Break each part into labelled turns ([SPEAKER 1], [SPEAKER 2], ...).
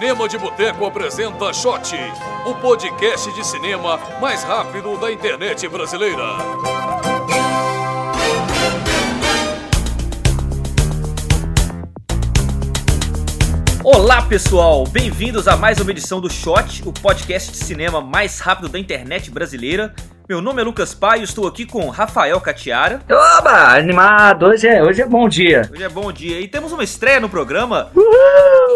[SPEAKER 1] Cinema de Boteco apresenta Shot, o podcast de cinema mais rápido da internet brasileira.
[SPEAKER 2] Olá pessoal, bem-vindos a mais uma edição do Shot, o podcast de cinema mais rápido da internet brasileira. Meu nome é Lucas Pai e estou aqui com Rafael Catiara.
[SPEAKER 3] Oba, animado, hoje é, hoje é bom dia.
[SPEAKER 2] Hoje é bom dia e temos uma estreia no programa.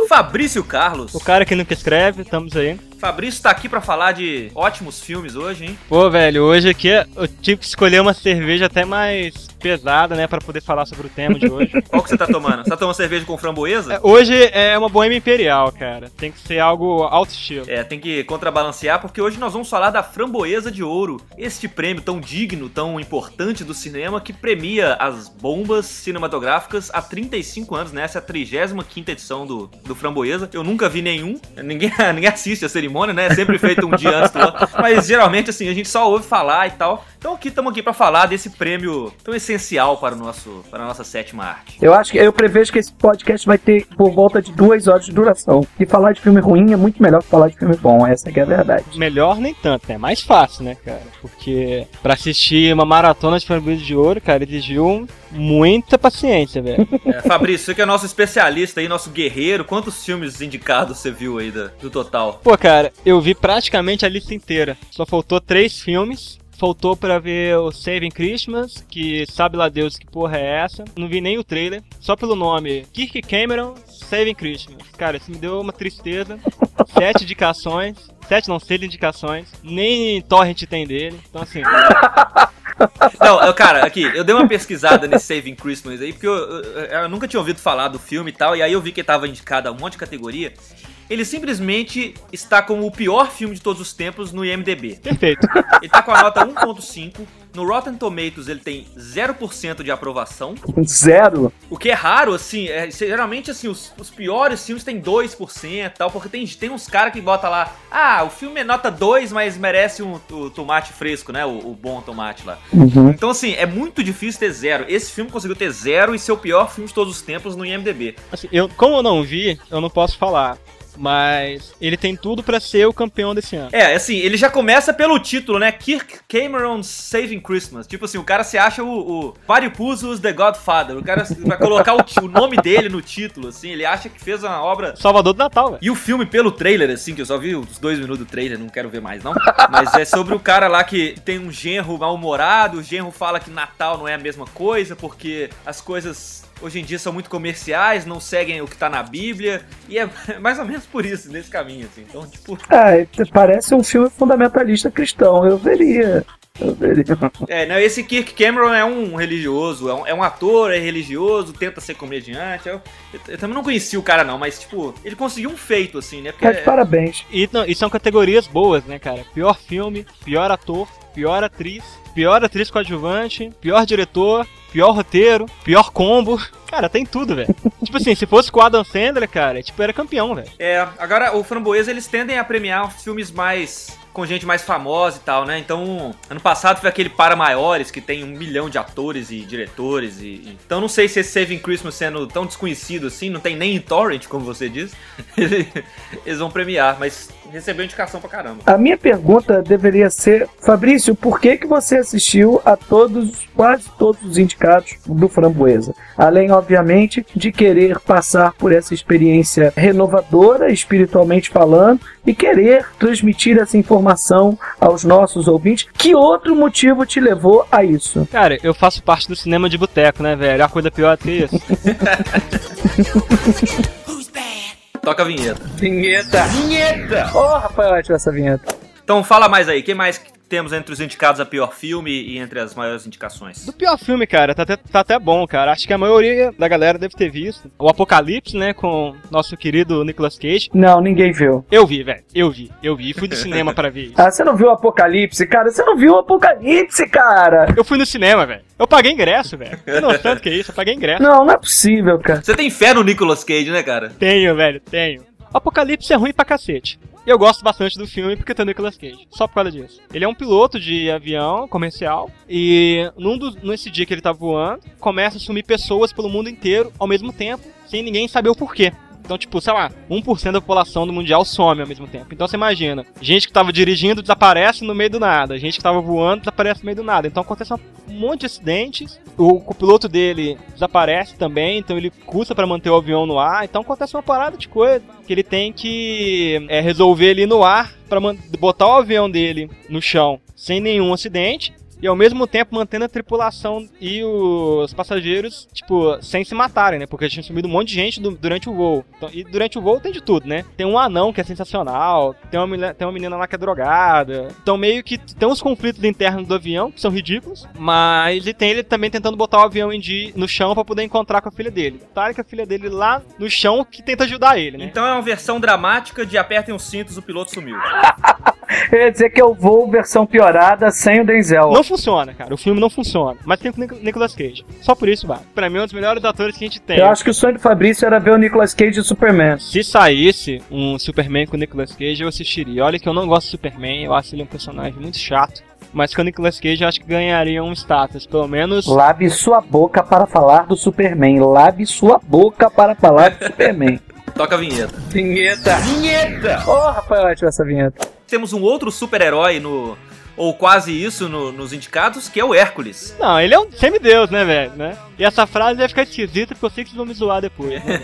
[SPEAKER 2] Fabrício Carlos.
[SPEAKER 4] O cara que nunca escreve, estamos aí.
[SPEAKER 2] Fabrício tá aqui pra falar de ótimos filmes hoje, hein?
[SPEAKER 4] Pô, velho, hoje aqui eu tive que escolher uma cerveja até mais pesada, né, pra poder falar sobre o tema de hoje.
[SPEAKER 2] Qual que você tá tomando? Você tá tomando cerveja com framboesa?
[SPEAKER 4] É, hoje é uma boêmia imperial, cara. Tem que ser algo alto estilo.
[SPEAKER 2] É, tem que contrabalancear porque hoje nós vamos falar da Framboesa de Ouro, este prêmio tão digno, tão importante do cinema que premia as bombas cinematográficas há 35 anos, né? Essa é a 35 edição do, do Framboesa. Eu nunca vi nenhum, ninguém, ninguém assiste a cerimônia, né? É sempre feito um dia antes do outro, mas geralmente assim, a gente só ouve falar e tal. Então aqui estamos aqui para falar desse prêmio tão essencial para o nosso para a nossa sétima arte.
[SPEAKER 3] Eu acho que eu prevejo que esse podcast vai ter por volta de duas horas de duração. E falar de filme ruim é muito melhor que falar de filme bom, essa que é a verdade.
[SPEAKER 4] Melhor nem tanto, né? Mais fácil, né, cara? Porque para assistir uma maratona de Framboesa de Ouro, cara, exigiu muita paciência, velho.
[SPEAKER 2] É, Fabrício, você que é nosso especialista aí, nosso guerreiro, quantos filmes indicados você viu aí do, do total?
[SPEAKER 4] Pô, cara, eu vi praticamente a lista inteira. Só faltou três filmes. Faltou pra ver o Saving Christmas, que sabe lá Deus que porra é essa. Não vi nem o trailer, só pelo nome. Kirk Cameron, Saving Christmas. Cara, isso me deu uma tristeza. Sete indicações. Sete não, seis indicações. Nem torrent tem dele. Então assim.
[SPEAKER 2] Não, cara, aqui, eu dei uma pesquisada nesse Saving Christmas aí, porque eu, eu, eu nunca tinha ouvido falar do filme e tal, e aí eu vi que ele tava indicado a um monte de categoria. Ele simplesmente está como o pior filme de todos os tempos no IMDB.
[SPEAKER 4] Perfeito.
[SPEAKER 2] Ele tá com a nota 1.5. No Rotten Tomatoes ele tem 0% de aprovação.
[SPEAKER 3] Zero?
[SPEAKER 2] O que é raro, assim, é, geralmente assim, os, os, piores filmes têm 2% e tal, porque tem, tem uns caras que botam lá, ah, o filme é nota 2, mas merece um, o tomate fresco, né? O, o bom tomate lá.
[SPEAKER 3] Uhum.
[SPEAKER 2] Então, assim, é muito difícil ter zero. Esse filme conseguiu ter zero e ser o pior filme de todos os tempos no IMDB.
[SPEAKER 4] Assim, eu, como eu não vi, eu não posso falar. Mas ele tem tudo para ser o campeão desse ano.
[SPEAKER 2] É, assim, ele já começa pelo título, né? Kirk Cameron Saving Christmas. Tipo assim, o cara se acha o, o Varipuzus The Godfather. O cara vai colocar o, o, nome dele no título, assim. Ele acha que fez uma obra.
[SPEAKER 4] Salvador do Natal, velho.
[SPEAKER 2] E o filme, pelo trailer, assim, que eu só vi os dois minutos do trailer, não quero ver mais, não. Mas é sobre o cara lá que tem um genro mal-humorado. O genro fala que Natal não é a mesma coisa, porque as coisas hoje em dia são muito comerciais, não seguem o que tá na Bíblia, e é mais ou menos por isso, nesse caminho, assim. Então, tipo.
[SPEAKER 3] É, parece um filme fundamentalista cristão, eu veria. Eu veria.
[SPEAKER 2] É, não, esse Kirk Cameron é um religioso, é um, é um ator, é religioso, tenta ser comediante. Eu, eu, eu, também não conheci o cara, não, mas, tipo, ele conseguiu um feito, assim, né?
[SPEAKER 3] Porque, é, parabéns.
[SPEAKER 4] E, não, e são categorias boas, né, cara? Pior filme, pior ator, pior atriz, pior atriz coadjuvante, pior diretor, pior roteiro, pior combo. Cara, tem tudo, velho. tipo assim, se fosse com o Adam Sandler, cara, tipo, era campeão, velho.
[SPEAKER 2] É, agora o Framboesa, eles tendem a premiar filmes mais com gente mais famosa e tal, né? Então, ano passado foi aquele Para Maiores, que tem um milhão de atores e diretores. E. Então, não sei se esse Saving Christmas sendo tão desconhecido assim, não tem nem em Torrent, como você diz, eles vão premiar, mas recebeu indicação pra caramba.
[SPEAKER 3] A minha pergunta deveria ser, Fabrício, por que, que você assistiu a todos, quase todos os indicados do Framboesa? Além, obviamente, de querer passar por essa experiência renovadora, espiritualmente falando, e querer transmitir essa informação aos nossos ouvintes. Que outro motivo te levou a isso?
[SPEAKER 4] Cara, eu faço parte do cinema de boteco, né, velho? A coisa pior é que isso.
[SPEAKER 2] Toca a vinheta.
[SPEAKER 3] Vinheta!
[SPEAKER 2] Vinheta!
[SPEAKER 3] Ô, oh, Rafael, ótima essa vinheta.
[SPEAKER 2] Então fala mais aí, quem mais temos entre os indicados a pior filme e entre as maiores indicações?
[SPEAKER 4] Do pior filme, cara, tá até, tá até bom, cara. Acho que a maioria da galera deve ter visto. O Apocalipse, né, com nosso querido Nicolas Cage.
[SPEAKER 3] Não, ninguém viu.
[SPEAKER 4] Eu vi, velho. Eu vi, eu vi. Fui do cinema para ver isso.
[SPEAKER 3] Ah, você não viu o Apocalipse, cara? Você não viu o Apocalipse, cara?
[SPEAKER 4] Eu fui no cinema, velho. Eu paguei ingresso, velho. Eu não tanto que isso, eu paguei ingresso.
[SPEAKER 3] Não, não é possível, cara.
[SPEAKER 2] Você tem fé no Nicolas Cage, né, cara?
[SPEAKER 4] Tenho, velho, tenho. Apocalipse é ruim pra cacete. E eu gosto bastante do filme porque tem o Nicolas Cage. Só por causa disso. Ele é um piloto de avião comercial. E num dos, nesse dia que ele tá voando, começa a sumir pessoas pelo mundo inteiro ao mesmo tempo, sem ninguém saber o porquê. Então, tipo, sei lá, 1% da população do mundial some ao mesmo tempo. Então você imagina, gente que tava dirigindo desaparece no meio do nada, gente que tava voando desaparece no meio do nada. Então acontece um monte de acidentes, o, o piloto dele desaparece também, então ele custa para manter o avião no ar. Então acontece uma parada de coisa que ele tem que é, resolver ali no ar para botar o avião dele no chão sem nenhum acidente e ao mesmo tempo mantendo a tripulação e os passageiros, tipo, sem se matarem, né? Porque tinha sumido um monte de gente do, durante o voo. Então, e durante o voo tem de tudo, né? Tem um anão que é sensacional, tem uma, tem uma menina lá que é drogada. Então meio que tem uns conflitos internos do avião, que são ridículos, mas e tem ele também tentando botar o avião em dia, no chão para poder encontrar com a filha dele. Tá que a filha dele lá no chão que tenta ajudar ele, né?
[SPEAKER 2] Então é uma versão dramática de apertem os cintos, o piloto sumiu.
[SPEAKER 3] Eu ia dizer que eu vou versão piorada sem o Denzel.
[SPEAKER 4] Não funciona, cara. O filme não funciona. Mas tem o Nicolas Cage. Só por isso, vale. Pra mim, é um dos melhores atores que a gente tem.
[SPEAKER 3] Eu acho que o sonho do Fabrício era ver o Nicolas Cage de Superman.
[SPEAKER 4] Se saísse um Superman com o Nicolas Cage, eu assistiria. Olha que eu não gosto de Superman, eu acho ele um personagem muito chato. Mas com o Nicolas Cage eu acho que ganharia um status, pelo menos.
[SPEAKER 3] Lave sua boca para falar do Superman. Lave sua boca para falar do Superman.
[SPEAKER 2] Toca a vinheta.
[SPEAKER 3] Vinheta!
[SPEAKER 2] Vinheta!
[SPEAKER 3] Oh, Rafael, ótimo essa vinheta.
[SPEAKER 2] Temos um outro super-herói no. Ou quase isso no, nos indicados, que é o Hércules.
[SPEAKER 4] Não, ele é um semideus, né, velho? Né? E essa frase vai ficar esquisita porque eu sei que vocês vão me zoar depois. Né,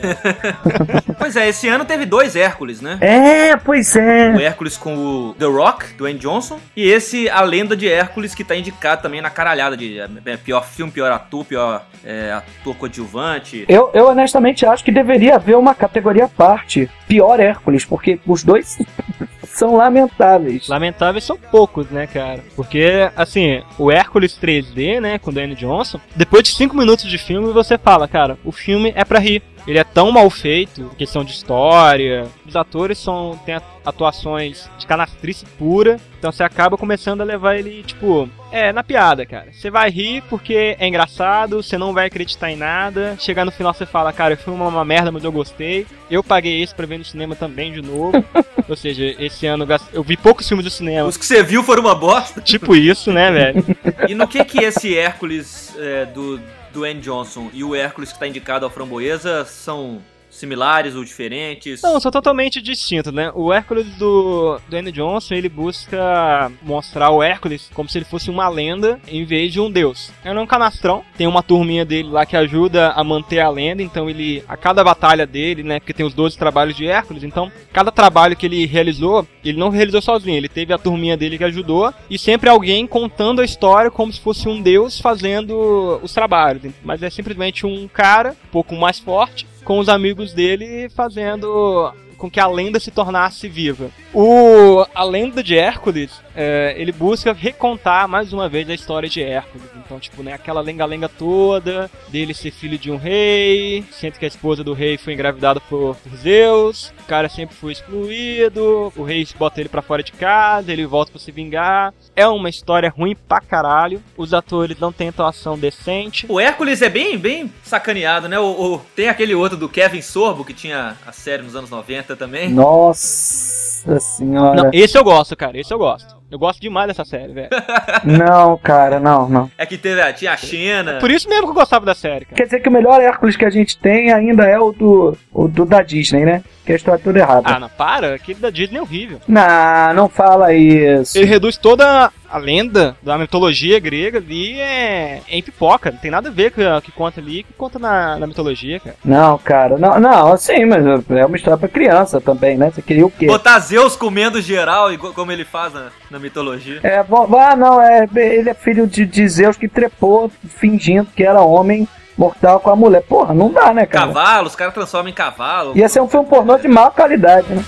[SPEAKER 2] pois é, esse ano teve dois Hércules, né?
[SPEAKER 3] É, pois é.
[SPEAKER 2] O Hércules com o The Rock, Dwayne Johnson. E esse, a lenda de Hércules, que tá indicado também na caralhada de é, pior filme, pior ator, pior é, ator coadjuvante.
[SPEAKER 3] Eu, eu honestamente acho que deveria haver uma categoria à parte. Pior Hércules, porque os dois são lamentáveis.
[SPEAKER 4] Lamentáveis são poucos, né, cara? Porque, assim, o Hércules 3D, né, com o Danny Johnson, depois de 5 minutos de filme, você fala, cara, o filme é pra rir. Ele é tão mal feito, questão de história. Os atores são têm atuações de canastrice pura, então você acaba começando a levar ele, tipo, é, na piada, cara. Você vai rir porque é engraçado, você não vai acreditar em nada. Chegar no final você fala, cara, filme é uma merda, mas eu gostei. Eu paguei esse pra ver no cinema também de novo. Ou seja, esse ano eu vi poucos filmes do cinema.
[SPEAKER 2] Os que você viu foram uma bosta.
[SPEAKER 4] Tipo isso, né, velho?
[SPEAKER 2] e no que que esse Hércules é, do Andy Johnson e o Hércules que está indicado ao Framboesa são similares ou diferentes?
[SPEAKER 4] Não, são totalmente distintos, né? O Hércules do, do Johnson, ele busca mostrar o Hércules como se ele fosse uma lenda em vez de um deus. Ele é um canastrão, tem uma turminha dele lá que ajuda a manter a lenda, então ele, a cada batalha dele, né, porque tem os 12 trabalhos de Hércules, então cada trabalho que ele realizou, ele não realizou sozinho, ele teve a turminha dele que ajudou e sempre alguém contando a história como se fosse um deus fazendo os trabalhos. Mas é simplesmente um cara um pouco mais forte com os amigos dele fazendo com que a lenda se tornasse viva. O a lenda de Hércules, é, ele busca recontar mais uma vez a história de Hércules. Então, tipo, né, aquela lenga-lenga toda dele ser filho de um rei, sendo que a esposa do rei foi engravidada por, por Zeus, o cara sempre foi excluído, o rei bota ele para fora de casa, ele volta para se vingar. É uma história ruim pra caralho. Os atores não têm atuação decente.
[SPEAKER 2] O Hércules é bem, bem sacaneado, né? O, o tem aquele outro do Kevin Sorbo que tinha a série nos anos 90 também.
[SPEAKER 3] Nossa senhora.
[SPEAKER 4] Não, esse eu gosto, cara. Esse eu gosto. Eu gosto demais dessa série, velho.
[SPEAKER 3] não, cara, não, não.
[SPEAKER 2] É que teve a tia Xena.
[SPEAKER 4] Por isso mesmo que eu gostava da série, cara.
[SPEAKER 3] Quer dizer que o melhor Hércules que a gente tem ainda é o do, o do da Disney, né? Que a história é toda errada.
[SPEAKER 4] Ah, não, para. Aquele da Disney é horrível.
[SPEAKER 3] Não, não fala isso.
[SPEAKER 4] Ele reduz toda a lenda da mitologia grega ali é, é em pipoca. Não tem nada a ver com o que conta ali que conta na, na mitologia, cara.
[SPEAKER 3] Não, cara. Não, não, sim, mas é uma história pra criança também, né? Você queria o quê?
[SPEAKER 2] Botar Zeus comendo geral, como ele faz na, na mitologia.
[SPEAKER 3] É, bom, ah, não, é, ele é filho de, de Zeus que trepou fingindo que era homem mortal com a mulher. Porra, não dá, né, cara?
[SPEAKER 2] Cavalo, os caras transformam em cavalo.
[SPEAKER 3] Ia ser um filme pornô de má qualidade, né?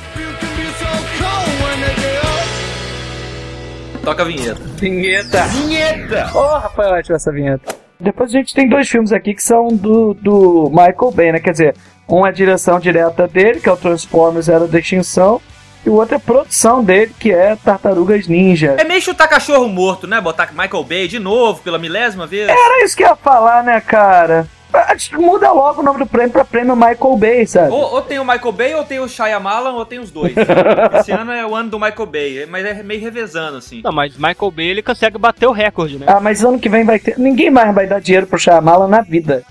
[SPEAKER 2] Toca a vinheta.
[SPEAKER 3] Vinheta.
[SPEAKER 2] Vinheta.
[SPEAKER 3] Oh, Rafael, ótimo essa vinheta. Depois a gente tem dois filmes aqui que são do, do Michael Bay, né? Quer dizer, um é a direção direta dele, que é o Transformers Era da Extinção, e o outro é produção dele, que é Tartarugas Ninja.
[SPEAKER 2] É meio chutar cachorro morto, né? Botar Michael Bay de novo, pela milésima vez.
[SPEAKER 3] Era isso que eu ia falar, né, cara? Muda logo o nome do prêmio pra prêmio Michael Bay, sabe?
[SPEAKER 2] Ou, ou tem o Michael Bay, ou tem o Shyamalan, ou tem os dois. Esse ano é o ano do Michael Bay, mas é meio revezando, assim.
[SPEAKER 4] Não, mas Michael Bay, ele consegue bater o recorde, né?
[SPEAKER 3] Ah, mas ano que vem vai ter... Ninguém mais vai dar dinheiro pro Shyamalan na vida.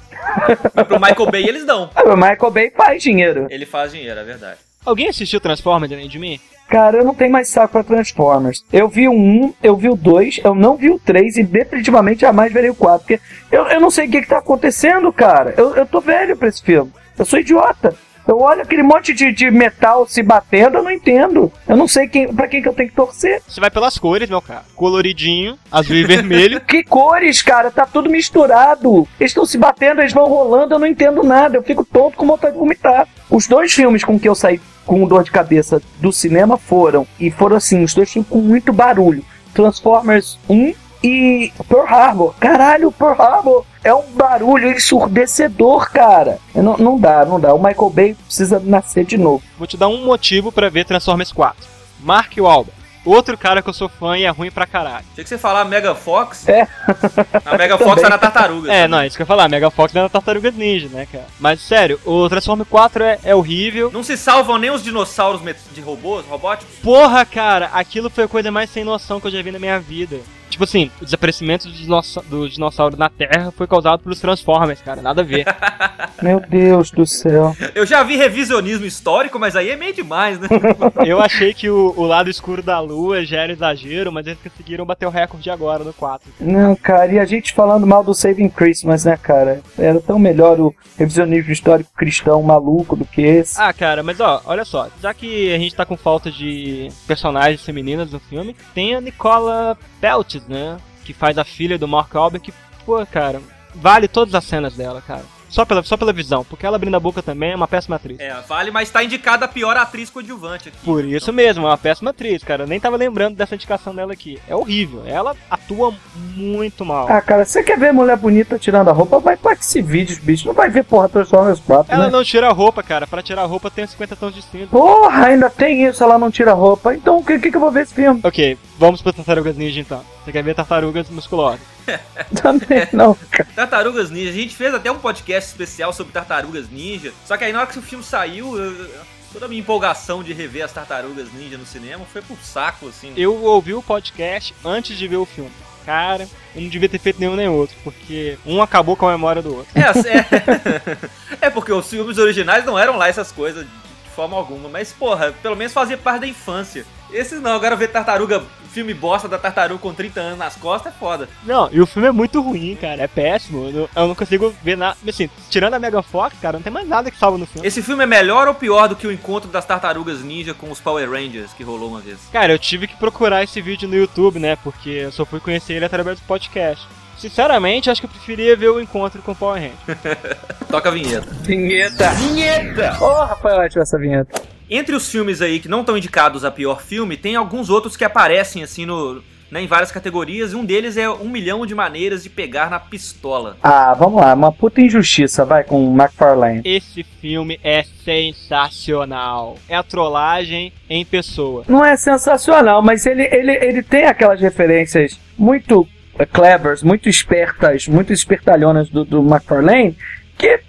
[SPEAKER 2] Mas pro Michael Bay eles dão.
[SPEAKER 3] Ah, o Michael Bay faz dinheiro.
[SPEAKER 2] Ele faz dinheiro, é verdade.
[SPEAKER 4] Alguém assistiu Transformers além de mim?
[SPEAKER 3] Cara, eu não tenho mais saco pra Transformers. Eu vi o 1, eu vi o 2, eu não vi o 3 e definitivamente jamais verei o 4. Porque eu, eu não sei o que, que tá acontecendo, cara. Eu, eu tô velho pra esse filme. Eu sou idiota. Eu olho aquele monte de, de metal se batendo, eu não entendo. Eu não sei quem, pra quem que eu tenho que torcer.
[SPEAKER 4] Você vai pelas cores, meu cara. Coloridinho, azul e vermelho.
[SPEAKER 3] Que cores, cara? Tá tudo misturado. Eles estão se batendo, eles vão rolando, eu não entendo nada. Eu fico tonto com vontade de vomitar. Os dois filmes com que eu saí com dor de cabeça do cinema foram, e foram assim, os dois filmes com muito barulho. Transformers 1 e Pearl Harbor. Caralho, Pearl Harbor é um barulho ensurdecedor, cara. Não, não dá, não dá. O Michael Bay precisa nascer de novo.
[SPEAKER 4] Vou te dar um motivo pra ver Transformers 4. Mark Wahlberg. Outro cara que eu sou fã e é ruim pra caralho.
[SPEAKER 2] Tinha que você falar Mega Fox.
[SPEAKER 3] É.
[SPEAKER 2] A Mega Fox tá na tartaruga.
[SPEAKER 4] É, não, é isso que eu ia falar. Mega Fox é na Tartarugas Ninja, né, cara? Mas, sério, o Transformers 4 é, é horrível.
[SPEAKER 2] Não se salvam nem os dinossauros de robôs, robóticos?
[SPEAKER 4] Porra, cara, aquilo foi a coisa mais sem noção que eu já vi na minha vida. Tipo assim, o desaparecimento dos dinossa- dos dinossauros na Terra foi causado pelos Transformers, cara. Nada a ver.
[SPEAKER 3] Meu Deus do céu.
[SPEAKER 2] Eu já vi revisionismo histórico, mas aí é meio demais, né?
[SPEAKER 4] Eu achei que o, o lado escuro da lua já era exagero, mas eles conseguiram bater o recorde agora no 4.
[SPEAKER 3] Não, cara, e a gente falando mal do Saving Christmas, né, cara? Era tão melhor o revisionismo histórico cristão maluco do que esse.
[SPEAKER 4] Ah, cara, mas ó, olha só, já que a gente tá com falta de personagens femininas no filme, tem a Nicola Peltz, né? Que faz a filha do Mark Wahlberg, que, pô, cara, vale todas as cenas dela, cara. Só pela, só pela visão, porque ela abrindo a boca também é uma péssima atriz.
[SPEAKER 2] É, vale, mas tá indicada a pior atriz coadjuvante aqui.
[SPEAKER 4] Por isso mesmo, é uma péssima atriz, cara. Eu nem tava lembrando dessa indicação dela aqui. É horrível. Ela atua muito mal.
[SPEAKER 3] Ah, cara, você quer ver mulher bonita tirando a roupa? Vai pra esse vídeo, bicho. Não vai ver porra Transformers 4,
[SPEAKER 4] Ela
[SPEAKER 3] né?
[SPEAKER 4] não tira a roupa, cara. Pra tirar a roupa tem 50 tons de cinza.
[SPEAKER 3] Porra, ainda tem isso, ela não tira a roupa. Então, o que, que, que eu vou ver esse filme?
[SPEAKER 4] Ok, vamos pra Tartarugas Ninja então. Você quer ver Tartarugas musculosas?
[SPEAKER 3] Também não, cara.
[SPEAKER 2] Tartarugas Ninja. A gente fez até um podcast especial sobre Tartarugas Ninja. Só que aí na hora que o filme saiu, eu- toda a minha empolgação de rever as Tartarugas Ninja no cinema foi pro saco, assim.
[SPEAKER 4] Eu ouvi o podcast antes de ver o filme. Cara, eu não devia ter feito nenhum nem outro, porque um acabou com a memória do outro.
[SPEAKER 2] É, é, é porque os filmes originais não eram lá essas coisas de forma alguma, mas porra, pelo menos fazia parte da infância. Esses não, agora ver tartaruga, filme bosta da tartaruga com 30 anos nas costas é foda.
[SPEAKER 4] Não, e o filme é muito ruim, cara. É péssimo. Eu não, eu não consigo ver nada. Assim, tirando a Mega Fox, cara, não tem mais nada que salva no filme.
[SPEAKER 2] Esse filme é melhor ou pior do que o encontro das tartarugas ninja com os Power Rangers que rolou uma vez?
[SPEAKER 4] Cara, eu tive que procurar esse vídeo no YouTube, né? Porque eu só fui conhecer ele através do podcast. Sinceramente, acho que eu preferia ver o encontro com o Power Ranger.
[SPEAKER 2] Toca a vinheta.
[SPEAKER 3] Vinheta. Vinheta. Oh, Rafael, ótima essa vinheta.
[SPEAKER 2] Entre os filmes aí que não estão indicados a pior filme, tem alguns outros que aparecem assim no, né, em várias categorias, e um deles é Um Milhão de Maneiras de Pegar na Pistola.
[SPEAKER 3] Ah, vamos lá. Uma puta injustiça, vai, com o McFarlane.
[SPEAKER 4] Esse filme é sensacional. É a trollagem em pessoa.
[SPEAKER 3] Não é sensacional, mas ele, ele, ele tem aquelas referências muito clevers, muito espertas, muito espertalhonas do, do McFarlane, que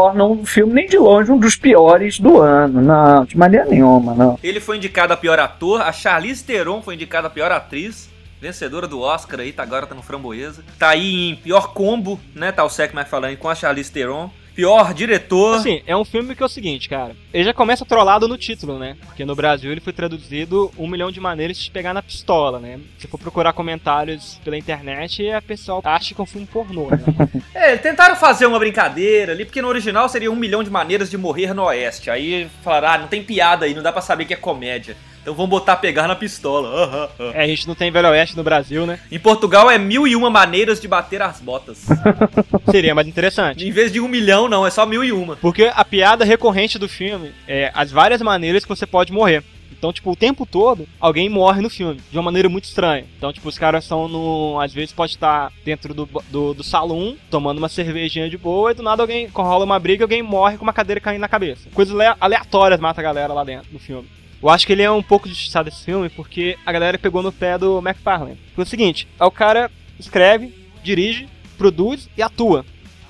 [SPEAKER 3] tornam o filme nem de longe um dos piores do ano. Não, de maneira nenhuma, não.
[SPEAKER 2] Ele foi indicado a pior ator, a Charlize Theron foi indicada a pior atriz, vencedora do Oscar aí, tá agora tá no Framboesa. Tá aí em pior combo, né, tá o Sec McFarlane com a Charlize Theron. Pior diretor.
[SPEAKER 4] Assim, é um filme que é o seguinte, cara. Ele já começa trollado no título, né? Porque no Brasil ele foi traduzido um milhão de maneiras de te pegar na pistola, né? Se for procurar comentários pela internet, a pessoa acha que é um filme pornô, né?
[SPEAKER 2] É, tentaram fazer uma brincadeira ali, porque no original seria um milhão de maneiras de morrer no Oeste. Aí falaram, ah, não tem piada aí, não dá pra saber que é comédia. Então vamos botar pegar na pistola. Ah, ah, ah.
[SPEAKER 4] é, a gente não tem Velho Oeste no Brasil, né?
[SPEAKER 2] Em Portugal é mil e uma maneiras de bater as botas.
[SPEAKER 4] Seria mais interessante.
[SPEAKER 2] em vez de um milhão, não, é só mil e uma.
[SPEAKER 4] Porque a piada recorrente do filme é as várias maneiras que você pode morrer. Então, tipo, o tempo todo, alguém morre no filme, de uma maneira muito estranha. Então, tipo, os caras são no. Às vezes pode estar dentro do, do, do salão, tomando uma cervejinha de boa, e do nada alguém rola uma briga e alguém morre com uma cadeira caindo na cabeça. Coisas ale- aleatórias matam a galera lá dentro do filme. Eu acho que ele é um pouco justiçado esse filme, porque a galera pegou no pé do McFarlane. Foi o seguinte, é o cara escreve, dirige, produz e atua.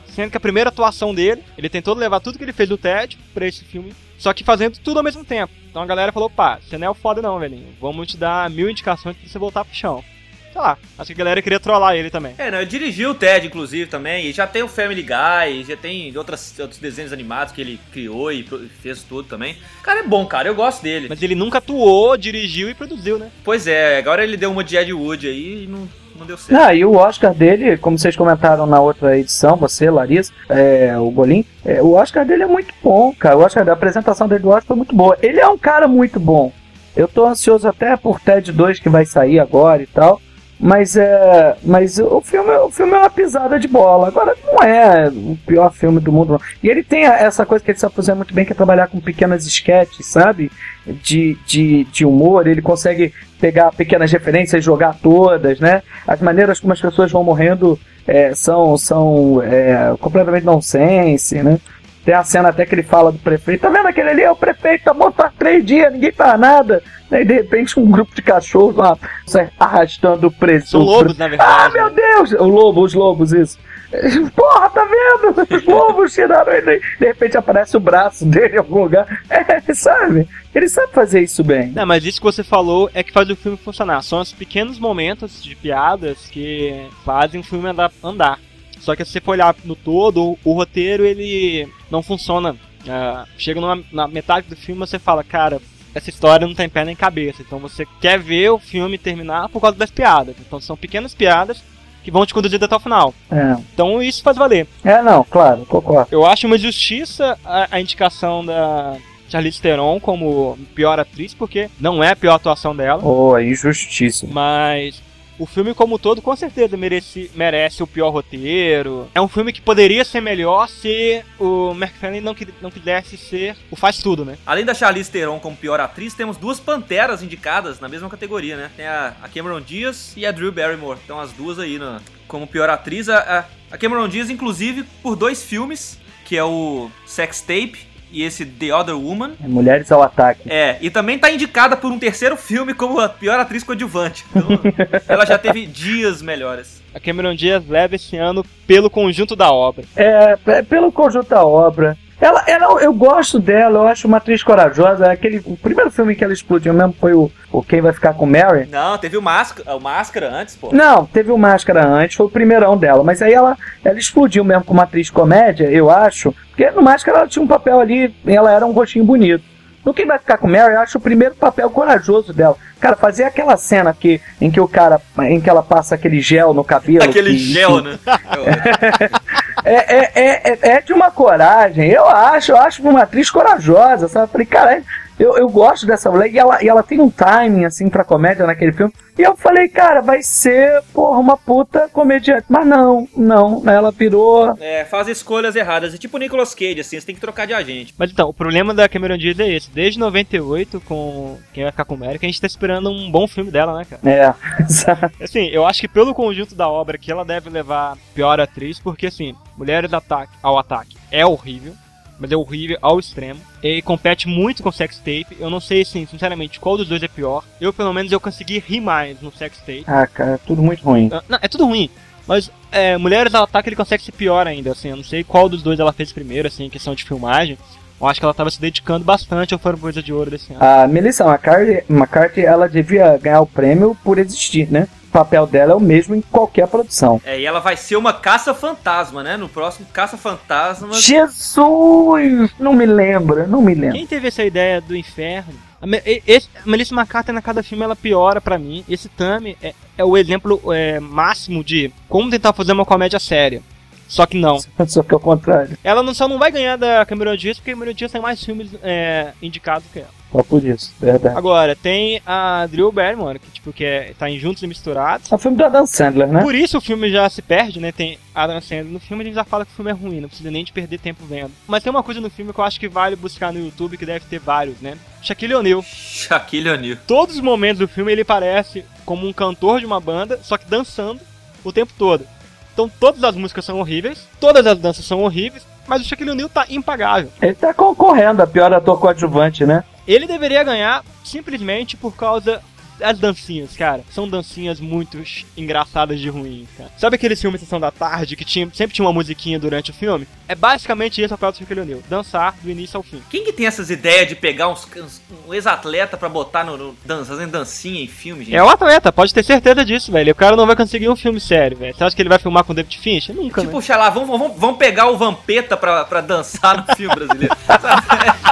[SPEAKER 4] Sendo que a primeira atuação dele, ele tentou levar tudo que ele fez do TED pra esse filme, só que fazendo tudo ao mesmo tempo. Então a galera falou, pá, você não é o foda não, velhinho. Vamos te dar mil indicações pra você voltar pro chão. Sei lá, acho que a galera queria trollar ele também.
[SPEAKER 2] É, não, ele dirigiu o Ted, inclusive, também, e já tem o Family Guy, já tem outras, outros desenhos animados que ele criou e fez tudo também. Cara, é bom, cara, eu gosto dele.
[SPEAKER 4] Mas ele nunca atuou, dirigiu e produziu, né?
[SPEAKER 2] Pois é, agora ele deu uma de Ed Wood aí e não, não deu certo.
[SPEAKER 3] Ah, e o Oscar dele, como vocês comentaram na outra edição, você, Larissa, é, o Bolim, é, o Oscar dele é muito bom, cara. O Oscar, a apresentação dele do Oscar foi muito boa. Ele é um cara muito bom. Eu tô ansioso até por TED 2 que vai sair agora e tal. Mas é. Mas o filme, o filme é uma pisada de bola. Agora não é o pior filme do mundo, não. E ele tem essa coisa que ele sabe fazer muito bem, que é trabalhar com pequenas sketches, sabe? De, de, de humor. Ele consegue pegar pequenas referências e jogar todas, né? As maneiras como as pessoas vão morrendo é, são, são é, completamente nonsense, né? Tem a cena até que ele fala do prefeito. Tá vendo aquele ali? É o prefeito, tá morto há três dias, ninguém faz nada. Aí de repente um grupo de cachorros lá, sai arrastando o preço.
[SPEAKER 4] São lobos, na verdade.
[SPEAKER 3] Ah, meu
[SPEAKER 4] né?
[SPEAKER 3] Deus! O lobo, os lobos, isso. Porra, tá vendo? Os lobos tiraram ele. De repente aparece o braço dele em algum lugar. É, sabe? Ele sabe fazer isso bem.
[SPEAKER 4] Não, mas isso que você falou é que faz o filme funcionar. São os pequenos momentos de piadas que fazem o filme andar. Só que se você for olhar no todo, o roteiro ele não funciona. Ah, chega numa- na metade do filme você fala, cara, essa história não tem pé nem cabeça. Então você quer ver o filme terminar por causa das piadas. Então são pequenas piadas que vão te conduzir até o final.
[SPEAKER 3] É,
[SPEAKER 4] Então isso faz valer.
[SPEAKER 3] é não, claro, concordo.
[SPEAKER 4] Eu acho uma justiça a, a indicação da Charlize Theron como pior atriz, porque não é a pior atuação dela.
[SPEAKER 3] Oh, é injustíssimo.
[SPEAKER 4] Mas o filme como um todo com certeza merece, merece o pior roteiro. É um filme que poderia ser melhor se o McFarlane não, não quisesse ser o faz tudo, né?
[SPEAKER 2] Além da Charlize Theron como pior atriz, temos duas panteras indicadas na mesma categoria, né? Tem a, a Cameron Diaz e a Drew Barrymore. Então as duas aí na- como pior atriz. A- a Cameron Diaz, inclusive, por dois filmes, que é o Sex Tape e esse The Other Woman.
[SPEAKER 3] É Mulheres ao ataque.
[SPEAKER 2] É, e também tá indicada por um terceiro filme como a pior atriz coadjuvante. Então, ela já teve dias melhores.
[SPEAKER 4] A Cameron Diaz leva esse ano pelo conjunto da obra.
[SPEAKER 3] É, é, pelo conjunto da obra. Ela, ela, eu gosto dela, eu acho uma atriz corajosa. É Aquele, o primeiro filme que ela explodiu mesmo foi o, o Quem Vai Ficar com Mary.
[SPEAKER 2] Não, teve o Máscara, o Máscara antes, pô.
[SPEAKER 3] Não, teve o Máscara antes, foi o primeirão dela. Mas aí ela, ela explodiu mesmo como atriz de comédia, eu acho. Porque no Máscara ela tinha um papel ali, ela era um rostinho bonito. No Quem Vai Ficar com Mary, eu acho o primeiro papel corajoso dela. Cara, fazer aquela cena que, em que o cara, em que ela passa aquele gel no cabelo.
[SPEAKER 2] Aquele
[SPEAKER 3] que-
[SPEAKER 2] gel, né?
[SPEAKER 3] É, é, é, é, é de uma coragem, eu acho, eu acho uma atriz corajosa, sabe? Eu Falei, cara, eu, eu gosto dessa mulher e ela, e ela tem um timing, assim, pra comédia naquele filme. E eu falei, cara, vai ser, porra, uma puta comediante. Mas não, não, ela virou.
[SPEAKER 2] É, faz escolhas erradas. É tipo o Nicolas Cage, assim, você tem que trocar de agente.
[SPEAKER 4] Mas então, o problema da Cameron Diaz é esse. Desde 98, com Quem Vai Ficar com Mary, que a gente tá esperando um bom filme dela, né, cara?
[SPEAKER 3] É, sabe?
[SPEAKER 4] Assim, eu acho que pelo conjunto da obra que ela deve levar pior atriz, porque assim, Mulheres Ataque, ao Ataque é horrível, mas é horrível ao extremo. E compete muito com Sex Tape. Eu não sei, assim, sinceramente, qual dos dois é pior. Eu, pelo menos, eu consegui rir mais no Sex Tape.
[SPEAKER 3] Ah, cara, é tudo muito ruim.
[SPEAKER 4] Ah, Não, é tudo ruim. Mas é, Mulheres ao Ataque ele consegue ser pior ainda, assim. Eu não sei qual dos dois ela fez primeiro, assim, em questão de filmagem. Eu acho que ela tava se dedicando bastante ao Framboesa de Ouro desse ano.
[SPEAKER 3] A Melissa McCarthy, McCarthy, ela devia ganhar o prêmio por existir, né? O papel dela é o mesmo em qualquer produção.
[SPEAKER 2] É, e ela vai ser uma caça-fantasma, né? No próximo Caça-Fantasma.
[SPEAKER 3] Jesus! Não me lembra, não me lembra.
[SPEAKER 4] Quem teve essa ideia do inferno? A, esse, a Melissa McCarthy, na cada filme, ela piora pra mim. Esse Tami é, é o exemplo é, máximo de como tentar fazer uma comédia séria. Só que não.
[SPEAKER 3] Só que é o contrário.
[SPEAKER 4] Ela não, só não vai ganhar da Cameron Diaz, porque a Cameron Diaz tem mais filmes é, indicados que ela.
[SPEAKER 3] Só por isso, verdade.
[SPEAKER 4] Agora, tem a Drew Barrymore, que, tipo, que é, tá em Juntos e Misturados.
[SPEAKER 3] É o filme do Adam Sandler, né?
[SPEAKER 4] Por isso o filme já se perde, né? Tem Adam Sandler no filme, a gente já fala que o filme é ruim, não precisa nem de perder tempo vendo. Mas tem uma coisa no filme que eu acho que vale buscar no YouTube, que deve ter vários, né? Shaquille O'Neal.
[SPEAKER 2] Shaquille O'Neal.
[SPEAKER 4] Todos os momentos do filme ele parece como um cantor de uma banda, só que dançando o tempo todo. Então todas as músicas são horríveis, todas as danças são horríveis, mas o Shaquille O'Neal tá impagável.
[SPEAKER 3] Ele tá concorrendo a pior ator coadjuvante, né?
[SPEAKER 4] Ele deveria ganhar simplesmente por causa as dancinhas, cara, são dancinhas muito engraçadas de ruim, cara. Sabe aqueles filmes Sessão da Tarde que tinha, sempre tinha uma musiquinha durante o filme? É basicamente isso o papel do Shaquille O'Neal. Dançar do início ao fim.
[SPEAKER 2] Quem que tem essas ideias de pegar uns, uns- um ex-atleta pra botar no, no dan- fazendo dancinha em filme, gente?
[SPEAKER 4] É o atleta, pode ter certeza disso, velho. O cara não vai conseguir um filme sério, velho. Você acha que ele vai filmar com o David Fincher? Nunca, né?
[SPEAKER 2] Tipo, sei lá, vamos, vamos, vamos pegar o Vampeta pra, pra dançar no filme brasileiro. Sabe?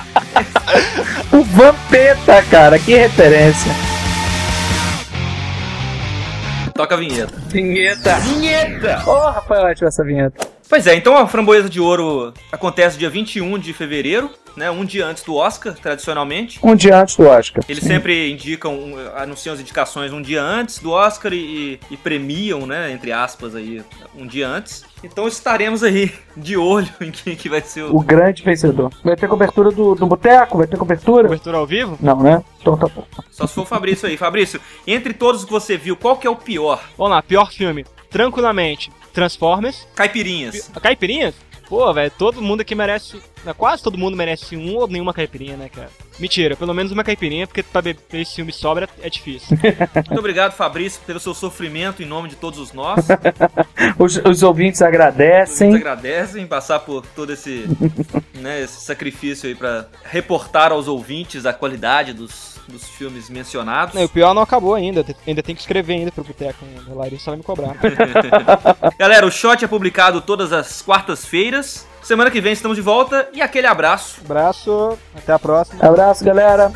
[SPEAKER 3] Vampeta, cara, que referência.
[SPEAKER 2] Toca a vinheta.
[SPEAKER 3] Vinheta. Vinheta. Oh, Rafael, ótima essa vinheta.
[SPEAKER 2] Pois é, então a Framboesa de Ouro acontece dia 21 de fevereiro, né? Um dia antes do Oscar, tradicionalmente.
[SPEAKER 3] Um dia antes do Oscar.
[SPEAKER 2] Eles
[SPEAKER 3] Sim.
[SPEAKER 2] sempre indicam, anunciam as indicações um dia antes do Oscar e, e premiam, né, entre aspas aí, um dia antes. Então estaremos aí de olho em quem que vai ser o...
[SPEAKER 3] O grande vencedor. Vai ter cobertura do, do Boteco? Vai ter cobertura?
[SPEAKER 4] Cobertura ao vivo?
[SPEAKER 3] Não, né? Então tá bom.
[SPEAKER 2] Só se for o Fabrício aí. Fabrício, entre todos que você viu, qual que é o pior?
[SPEAKER 4] Vamos lá, pior filme. Tranquilamente, Transformers.
[SPEAKER 2] Caipirinhas.
[SPEAKER 4] Caipirinhas? Pô, velho, todo mundo aqui merece. Quase todo mundo merece um ou nenhuma caipirinha, né, cara? Mentira, pelo menos uma caipirinha, porque pra beber esse filme sobra é difícil.
[SPEAKER 2] Muito obrigado, Fabrício, pelo seu sofrimento em nome de todos os nós.
[SPEAKER 3] Os, os ouvintes agradecem.
[SPEAKER 2] agradecem passar por todo esse, né, esse sacrifício aí pra reportar aos ouvintes a qualidade dos, dos filmes mencionados.
[SPEAKER 4] Não, e o pior não acabou ainda, ainda tem que escrever ainda pro Boteco. O Larissa vai me cobrar.
[SPEAKER 2] Galera, o Shot é publicado todas as quartas-feiras. Semana que vem estamos de volta e aquele abraço.
[SPEAKER 4] Abraço, até a próxima.
[SPEAKER 3] Abraço, galera.